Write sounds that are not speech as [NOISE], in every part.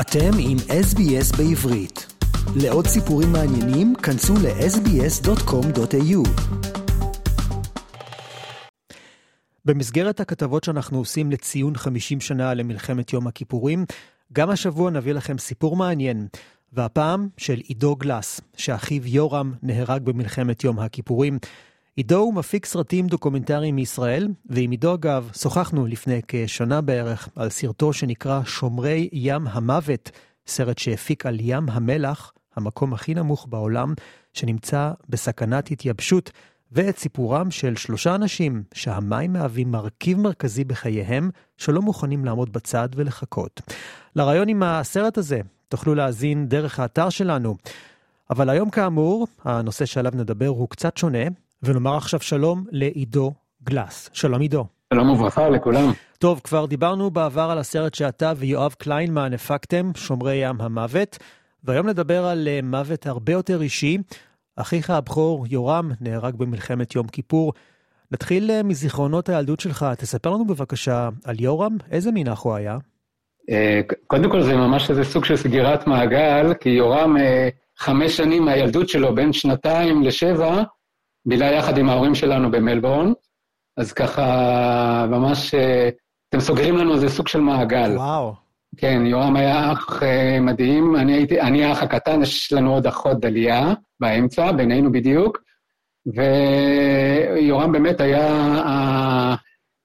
אתם עם SBS בעברית. לעוד סיפורים מעניינים, כנסו ל-sbs.com.au. במסגרת הכתבות שאנחנו עושים לציון 50 שנה למלחמת יום הכיפורים, גם השבוע נביא לכם סיפור מעניין, והפעם של עידו גלס, שאחיו יורם נהרג במלחמת יום הכיפורים. עידו הוא מפיק סרטים דוקומנטריים מישראל, ועם עידו אגב שוחחנו לפני כשנה בערך על סרטו שנקרא שומרי ים המוות, סרט שהפיק על ים המלח, המקום הכי נמוך בעולם, שנמצא בסכנת התייבשות, ואת סיפורם של שלושה אנשים שהמים מהווים מרכיב מרכזי בחייהם, שלא מוכנים לעמוד בצד ולחכות. לרעיון עם הסרט הזה תוכלו להאזין דרך האתר שלנו. אבל היום כאמור, הנושא שעליו נדבר הוא קצת שונה, ונאמר עכשיו שלום לעידו גלס. שלום עידו. שלום וברכה לכולם. טוב, כבר דיברנו בעבר על הסרט שאתה ויואב קליינמן הפקתם, שומרי ים המוות, והיום נדבר על uh, מוות הרבה יותר אישי. אחיך הבכור, יורם, נהרג במלחמת יום כיפור. נתחיל uh, מזיכרונות הילדות שלך, תספר לנו בבקשה על יורם, איזה מין אח הוא היה? Uh, קודם כל זה ממש איזה סוג של סגירת מעגל, כי יורם חמש שנים מהילדות שלו, בין שנתיים לשבע, בילה יחד עם ההורים שלנו במלבורן, אז ככה ממש, אה, אתם סוגרים לנו איזה סוג של מעגל. וואו. כן, יורם היה אח אה, מדהים, אני הייתי, אני האח הקטן, יש לנו עוד אחות דליה באמצע, בינינו בדיוק, ויורם באמת היה,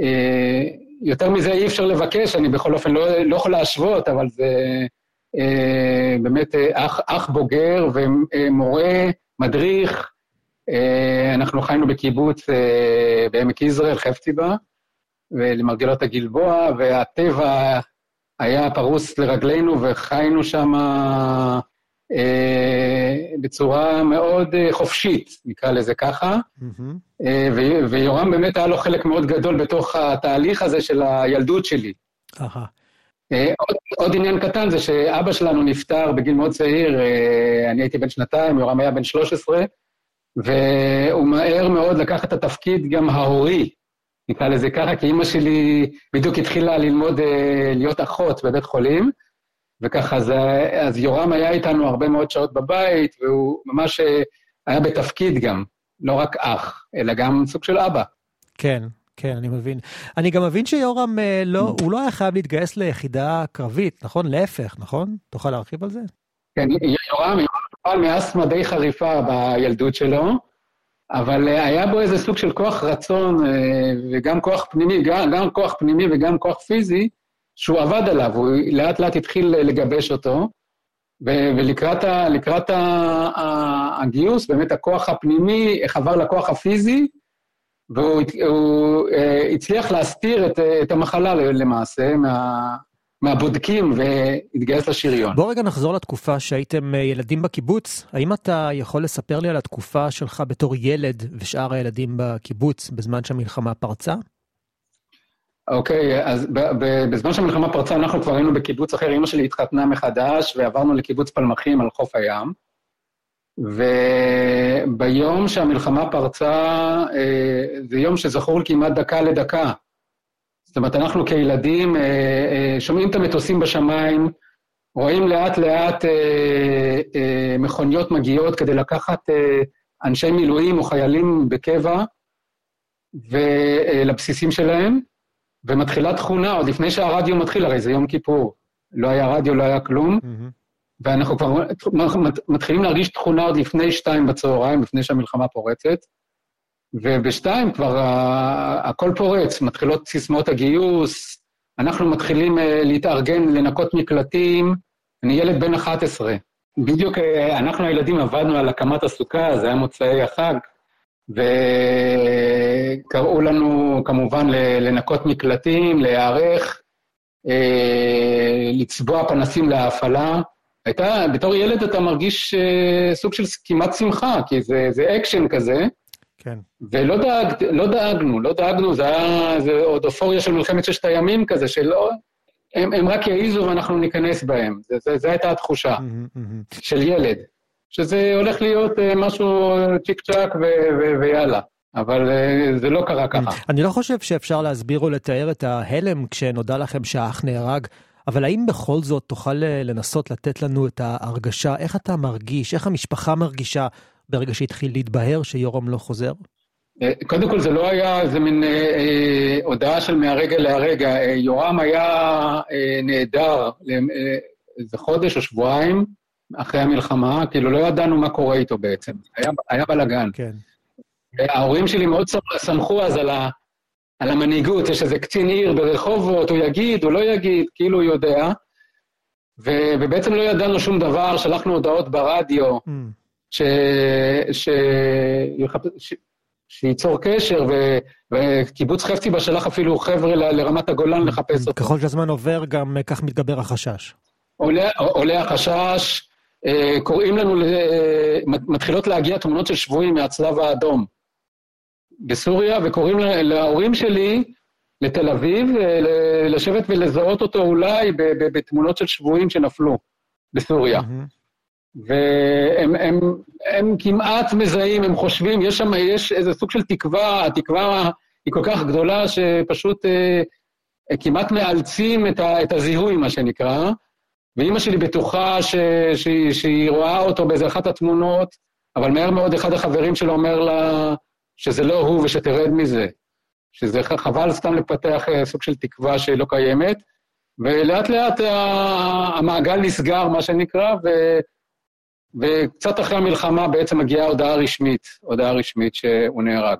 אה, יותר מזה אי אפשר לבקש, אני בכל אופן לא, לא יכול להשוות, אבל זה באמת אח, אח בוגר ומורה, מדריך, אה, אנחנו חיינו בקיבוץ אה, בעמק יזרעאל, חפציבה, ולמרגלות הגלבוע, והטבע היה פרוס לרגלינו וחיינו שם אה, בצורה מאוד חופשית, נקרא לזה ככה. Mm-hmm. ויורם באמת היה לו חלק מאוד גדול בתוך התהליך הזה של הילדות שלי. Uh-huh. עוד, עוד עניין קטן זה שאבא שלנו נפטר בגיל מאוד צעיר, אני הייתי בן שנתיים, יורם היה בן 13, והוא מהר מאוד לקח את התפקיד גם ההורי, נקרא לזה ככה, כי אימא שלי בדיוק התחילה ללמוד אה, להיות אחות בבית חולים, וככה, אז, אז יורם היה איתנו הרבה מאוד שעות בבית, והוא ממש אה, היה בתפקיד גם, לא רק אח, אלא גם סוג של אבא. כן, כן, אני מבין. אני גם מבין שיורם, אה, לא, הוא לא היה חייב להתגייס ליחידה קרבית, נכון? להפך, נכון? תוכל להרחיב על זה? כן, יורם, יורם סבל מאסתמה די חריפה בילדות שלו, אבל אה, היה בו איזה סוג של כוח רצון, אה, וגם כוח פנימי, גם, גם כוח פנימי וגם כוח פיזי, שהוא עבד עליו, הוא לאט לאט התחיל לגבש אותו, ולקראת ה, לקראת ה, ה, הגיוס, באמת הכוח הפנימי חבר לכוח הפיזי, והוא הוא, אה, הצליח להסתיר את, את המחלה למעשה מה, מהבודקים והתגייס לשריון. בוא רגע נחזור לתקופה שהייתם אה, ילדים בקיבוץ. האם אתה יכול לספר לי על התקופה שלך בתור ילד ושאר הילדים בקיבוץ בזמן שהמלחמה פרצה? אוקיי, okay, אז בזמן שהמלחמה פרצה אנחנו כבר היינו בקיבוץ אחר, אמא שלי התחתנה מחדש ועברנו לקיבוץ פלמחים על חוף הים. וביום שהמלחמה פרצה, אה, זה יום שזכור כמעט דקה לדקה. זאת אומרת, אנחנו כילדים אה, אה, שומעים את המטוסים בשמיים, רואים לאט-לאט אה, מכוניות מגיעות כדי לקחת אנשי מילואים או חיילים בקבע לבסיסים שלהם, ומתחילה תכונה, עוד לפני שהרדיו מתחיל, הרי זה יום כיפור, לא היה רדיו, לא היה כלום, mm-hmm. ואנחנו כבר מתחילים להרגיש תכונה עוד לפני שתיים בצהריים, לפני שהמלחמה פורצת. ובשתיים כבר הכל פורץ, מתחילות סיסמאות הגיוס, אנחנו מתחילים אה, להתארגן, לנקות מקלטים. אני ילד בן 11. בדיוק אה, אנחנו הילדים עבדנו על הקמת הסוכה, זה היה מוצאי החג, וקראו לנו כמובן לנקות מקלטים, להיערך, אה, לצבוע פנסים להפעלה. הייתה, בתור ילד אתה מרגיש סוג של כמעט שמחה, כי זה, זה אקשן כזה. כן. ולא דאג, לא דאגנו, לא דאגנו, זה היה זה עוד אופוריה של מלחמת ששת הימים כזה, שלא... הם, הם רק יעיזו ואנחנו ניכנס בהם. זו הייתה התחושה. של ילד, שזה הולך להיות אה, משהו צ'יק צ'אק ויאללה. אבל אה, זה לא קרה ככה. אני לא חושב שאפשר להסביר או לתאר את ההלם כשנודע לכם שהאח נהרג. אבל האם בכל זאת תוכל לנסות לתת לנו את ההרגשה, איך אתה מרגיש, איך המשפחה מרגישה ברגע שהתחיל להתבהר שיורם לא חוזר? קודם כל זה לא היה איזה מין אה, אה, הודעה של מהרגע להרגע. אה, יורם היה אה, נעדר איזה חודש או שבועיים אחרי המלחמה, כאילו לא ידענו מה קורה איתו בעצם. היה, היה בלאגן. כן. ההורים שלי מאוד סמכו אז על, ה, על המנהיגות, יש איזה קצין עיר ברחובות, הוא יגיד, הוא לא יגיד, כאילו הוא יודע. ו, ובעצם לא ידענו שום דבר, שלחנו הודעות ברדיו, mm. ש, ש, ש, שייצור קשר, ו, וקיבוץ חפציבה שלח אפילו חבר'ה ל, לרמת הגולן. לחפש אותו. ככל שהזמן עובר, גם כך מתגבר החשש. עולה, עולה החשש, אה, קוראים לנו, אה, מתחילות להגיע תמונות של שבויים מהצלב האדום בסוריה, וקוראים להורים שלי לתל אביב, אה, לשבת ולזהות אותו אולי בתמונות של שבויים שנפלו בסוריה. והם הם, הם כמעט מזהים, הם חושבים, יש שם, יש איזה סוג של תקווה, התקווה היא כל כך גדולה שפשוט אה, כמעט מאלצים את, ה, את הזיהוי, מה שנקרא. ואימא שלי בטוחה ש, ש, שהיא רואה אותו באיזה אחת התמונות, אבל מהר מאוד אחד החברים שלו אומר לה שזה לא הוא ושתרד מזה, שזה חבל סתם לפתח אה, סוג של תקווה שלא קיימת, ולאט לאט המעגל נסגר, מה שנקרא, ו, וקצת אחרי המלחמה בעצם מגיעה הודעה רשמית, הודעה רשמית שהוא נהרג.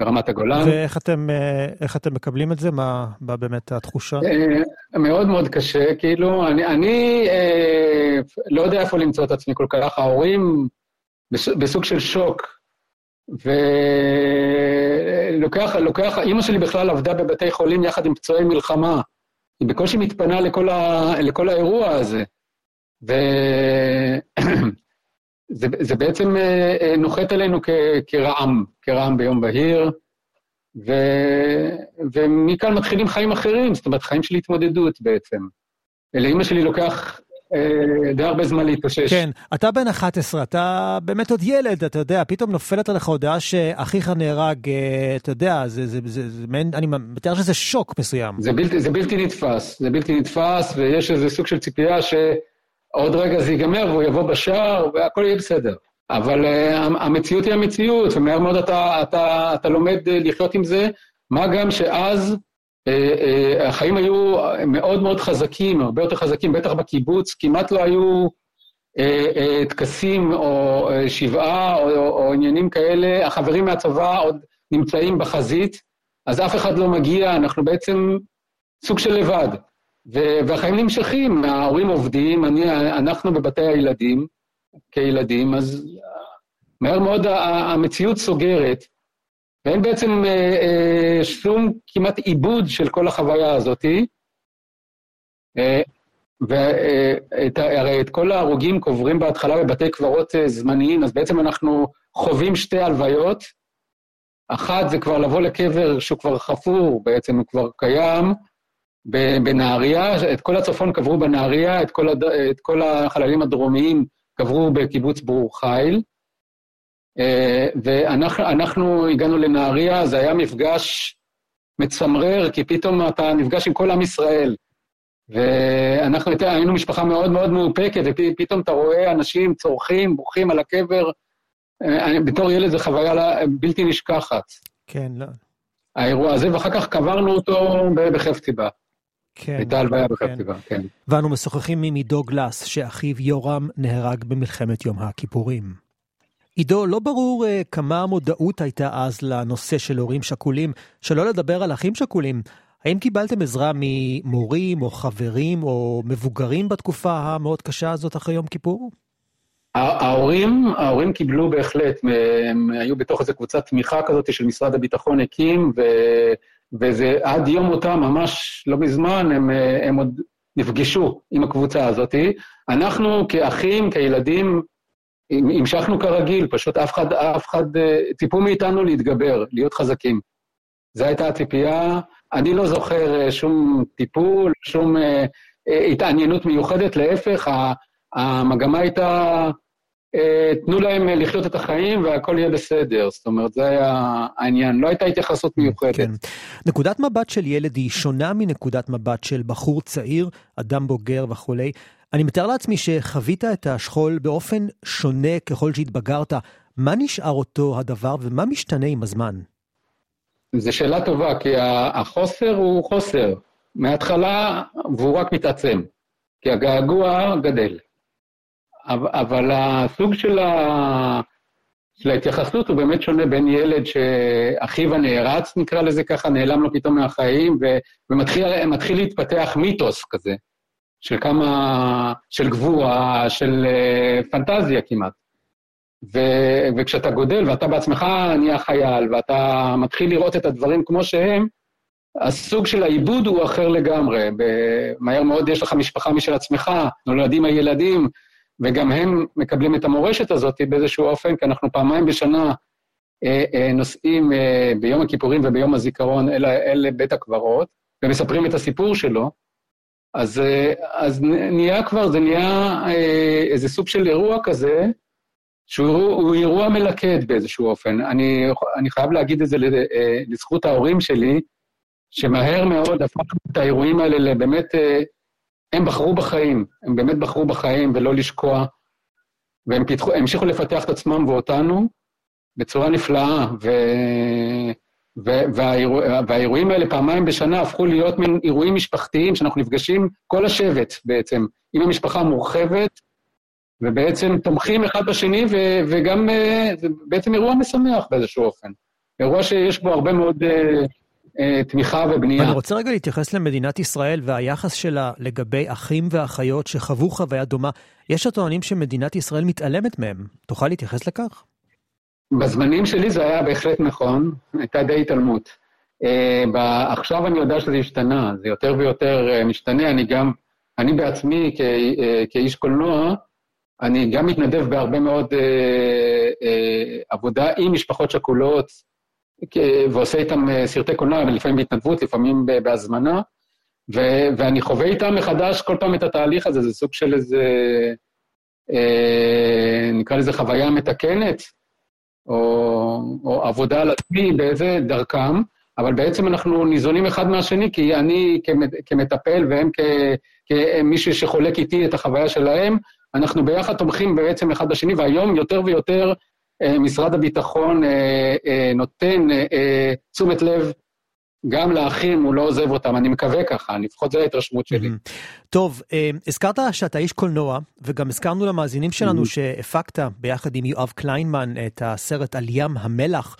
ברמת הגולן. ואיך אתם, אה, אתם מקבלים את זה? מה, מה באמת התחושה? אה, מאוד מאוד קשה, כאילו, אני, אני אה, לא יודע איפה למצוא את עצמי כל כך. ההורים בסוג של שוק, ולוקח, לוקח, אימא שלי בכלל עבדה בבתי חולים יחד עם פצועי מלחמה. היא בקושי מתפנה לכל, ה, לכל האירוע הזה. [CLEARS THROAT] [CLEARS THROAT] זה, זה בעצם אה, אה, נוחת עלינו כ, כרעם, כרעם ביום בהיר, ו, ומכאן מתחילים חיים אחרים, זאת אומרת, חיים של התמודדות בעצם. לאימא שלי לוקח אה, די הרבה זמן להתאושש. כן, אתה בן 11, אתה באמת עוד ילד, אתה יודע, פתאום נופלת עליך הודעה שאחיך נהרג, אתה יודע, זה, זה, זה, זה מעין, אני מתאר שזה שוק מסוים. זה בלתי, זה בלתי נתפס, זה בלתי נתפס, ויש איזה סוג של ציפייה ש... עוד רגע זה ייגמר והוא יבוא בשער והכל יהיה בסדר. אבל uh, המציאות היא המציאות, ומהר מאוד אתה, אתה, אתה לומד uh, לחיות עם זה, מה גם שאז uh, החיים היו מאוד מאוד חזקים, הרבה יותר חזקים, בטח בקיבוץ, כמעט לא היו טקסים או שבעה או, או, או עניינים כאלה, החברים מהצבא עוד נמצאים בחזית, אז אף אחד לא מגיע, אנחנו בעצם סוג של לבד. והחיים נמשכים, ההורים עובדים, אני, אנחנו בבתי הילדים, כילדים, אז מהר מאוד המציאות סוגרת, ואין בעצם אה, אה, שום כמעט עיבוד של כל החוויה הזאת. אה, והרי את כל ההרוגים קוברים בהתחלה בבתי קברות זמניים, אז בעצם אנחנו חווים שתי הלוויות. אחת זה כבר לבוא לקבר שהוא כבר חפור, בעצם הוא כבר קיים, בנהריה, את כל הצפון קברו בנהריה, את כל, הד... את כל החללים הדרומיים קברו בקיבוץ ברור חיל. אה, ואנחנו הגענו לנהריה, זה היה מפגש מצמרר, כי פתאום אתה נפגש עם כל עם ישראל. ואנחנו היינו משפחה מאוד מאוד מאופקת, ופתאום אתה רואה אנשים צורכים, בוכים על הקבר. אה, בתור ילד זו חוויה בלתי נשכחת. כן, לא. האירוע הזה, ואחר כך קברנו אותו בחפציבה. כן. הייתה הלוויה בחטיבה, כן. כן. ואנו משוחחים עם עידו גלס, שאחיו יורם נהרג במלחמת יום הכיפורים. עידו, לא ברור uh, כמה המודעות הייתה אז לנושא של הורים שכולים, שלא לדבר על אחים שכולים. האם קיבלתם עזרה ממורים או חברים או מבוגרים בתקופה המאוד קשה הזאת אחרי יום כיפור? ההורים, ההורים קיבלו בהחלט, הם היו בתוך איזו קבוצת תמיכה כזאת של משרד הביטחון הקים, ו... וזה עד יום מותם, ממש לא מזמן, הם, הם עוד נפגשו עם הקבוצה הזאת. אנחנו כאחים, כילדים, המשכנו כרגיל, פשוט אף אחד, אף אחד, ציפו מאיתנו להתגבר, להיות חזקים. זו הייתה הציפייה. אני לא זוכר אה, שום טיפול, שום אה, אה, התעניינות מיוחדת, להפך, המגמה הייתה תנו להם לחיות את החיים והכל יהיה בסדר. זאת אומרת, זה היה העניין, לא הייתה התייחסות מיוחדת. כן. נקודת מבט של ילד היא שונה מנקודת מבט של בחור צעיר, אדם בוגר וכולי. אני מתאר לעצמי שחווית את השכול באופן שונה ככל שהתבגרת. מה נשאר אותו הדבר ומה משתנה עם הזמן? זו שאלה טובה, כי החוסר הוא חוסר. מההתחלה, והוא רק מתעצם. כי הגעגוע גדל. אבל הסוג של, ה... של ההתייחסות הוא באמת שונה בין ילד שאחיו הנערץ, נקרא לזה ככה, נעלם לו פתאום מהחיים, ו... ומתחיל להתפתח מיתוס כזה, של כמה... של גבורה, של אה, פנטזיה כמעט. ו... וכשאתה גודל ואתה בעצמך נהיה חייל, ואתה מתחיל לראות את הדברים כמו שהם, הסוג של העיבוד הוא אחר לגמרי. מהר מאוד יש לך משפחה משל עצמך, נולדים הילדים, וגם הם מקבלים את המורשת הזאת באיזשהו אופן, כי אנחנו פעמיים בשנה אה, אה, נוסעים אה, ביום הכיפורים וביום הזיכרון אל, אל בית הקברות, ומספרים את הסיפור שלו, אז, אז נהיה כבר, זה נהיה איזה סוג של אירוע כזה, שהוא אירוע מלכד באיזשהו אופן. אני, אני חייב להגיד את זה לזכות ההורים שלי, שמהר מאוד הפכנו את האירועים האלה לבאמת, הם בחרו בחיים, הם באמת בחרו בחיים ולא לשקוע, והם פיתחו, המשיכו לפתח את עצמם ואותנו בצורה נפלאה, ו... ו... והאירוע... והאירועים האלה פעמיים בשנה הפכו להיות מין אירועים משפחתיים, שאנחנו נפגשים, כל השבט בעצם, עם המשפחה המורחבת, ובעצם תומכים אחד בשני, ו... וגם אה, זה בעצם אירוע משמח באיזשהו אופן. אירוע שיש בו הרבה מאוד אה, תמיכה ובנייה. אני רוצה רגע להתייחס למדינת ישראל והיחס שלה לגבי אחים ואחיות שחוו חוויה דומה. יש הטוענים שמדינת ישראל מתעלמת מהם. תוכל להתייחס לכך? בזמנים שלי זה היה בהחלט נכון, הייתה די התעלמות. Uh, עכשיו אני יודע שזה השתנה, זה יותר ויותר uh, משתנה. אני גם, אני בעצמי כאיש קולנוע, אני גם מתנדב בהרבה מאוד עבודה עם משפחות שכולות, ועושה איתם אה, סרטי קולנוע, לפעמים בהתנדבות, לפעמים בהזמנה, ו- ואני חווה איתם מחדש כל פעם את התהליך הזה, זה סוג של איזה, אה, נקרא לזה חוויה מתקנת, או, או עבודה על עצמי באיזה דרכם, אבל בעצם אנחנו ניזונים אחד מהשני, כי אני כמטפל והם כמישהו שחולק איתי את החוויה שלהם, אנחנו ביחד תומכים בעצם אחד בשני, והיום יותר ויותר משרד הביטחון אה, אה, נותן תשומת לב גם לאחים, הוא לא עוזב אותם, אני מקווה ככה, לפחות זו ההתרשמות שלי. טוב, הזכרת שאתה איש קולנוע, וגם הזכרנו למאזינים שלנו שהפקת ביחד עם יואב קליינמן את הסרט על ים המלח.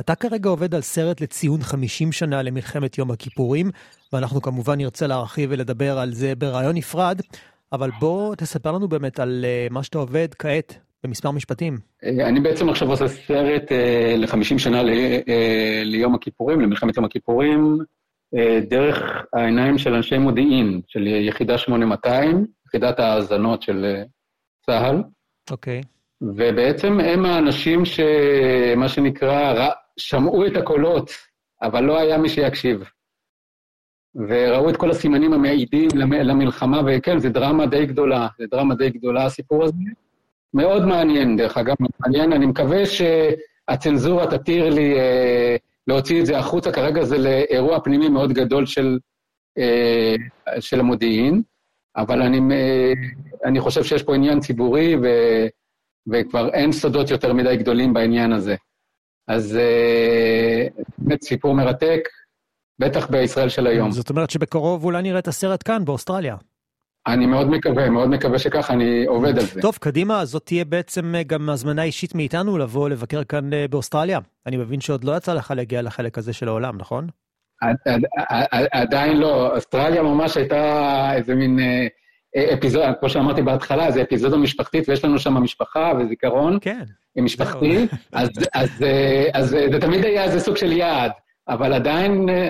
אתה כרגע עובד על סרט לציון 50 שנה למלחמת יום הכיפורים, ואנחנו כמובן נרצה להרחיב ולדבר על זה ברעיון נפרד, אבל בוא תספר לנו באמת על מה שאתה עובד כעת במספר משפטים. אה, אני בעצם עכשיו עושה סרט אה, ל-50 שנה אה, ליום הכיפורים, למלחמת יום הכיפורים, דרך העיניים של אנשי מודיעין, של יחידה 8200, יחידת האזנות של צה"ל. אוקיי. Okay. ובעצם הם האנשים שמה שנקרא, שמעו את הקולות, אבל לא היה מי שיקשיב. וראו את כל הסימנים המעידים למלחמה, וכן, זו דרמה די גדולה, זו דרמה די גדולה הסיפור הזה. מאוד מעניין, דרך אגב, מעניין. אני מקווה שהצנזורה תתיר לי אה, להוציא את זה החוצה, כרגע זה לאירוע פנימי מאוד גדול של, אה, של המודיעין, אבל אני, אה, אני חושב שיש פה עניין ציבורי, ו, וכבר אין סודות יותר מדי גדולים בעניין הזה. אז אה, באמת סיפור מרתק, בטח בישראל של היום. זאת אומרת שבקרוב אולי נראה את הסרט כאן, באוסטרליה. אני מאוד מקווה, מאוד מקווה שככה, אני עובד על זה. טוב, קדימה, זאת תהיה בעצם אה, גם הזמנה אישית מאיתנו לבוא לבקר כאן אה, באוסטרליה. אני מבין שעוד לא יצא לך להגיע לחלק הזה של העולם, נכון? עדיין לא. אוסטרליה ממש הייתה איזה מין אה, אפיזודה, כמו שאמרתי בהתחלה, זה אפיזודה משפחתית, ויש לנו שם משפחה וזיכרון. כן. משפחתי, אז זה תמיד היה איזה סוג של יעד, אבל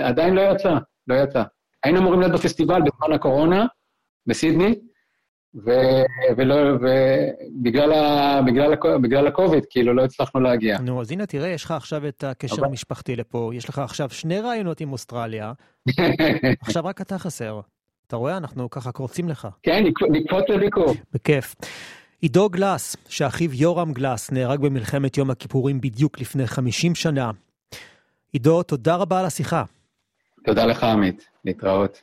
עדיין לא יצא, לא יצא. היינו אמורים להיות בפסטיבל בזמן הקורונה, בסידני, ו, ולא, ובגלל ה, בגלל, בגלל הקוביד, כאילו, לא הצלחנו להגיע. נו, אז הנה, תראה, יש לך עכשיו את הקשר אבל... המשפחתי לפה, יש לך עכשיו שני רעיונות עם אוסטרליה, [LAUGHS] עכשיו רק אתה חסר. אתה רואה? אנחנו ככה קורצים לך. כן, נקפוץ לביקור. בכיף. עידו גלס, שאחיו יורם גלס נהרג במלחמת יום הכיפורים בדיוק לפני 50 שנה. עידו, תודה רבה על השיחה. תודה לך, עמית. להתראות.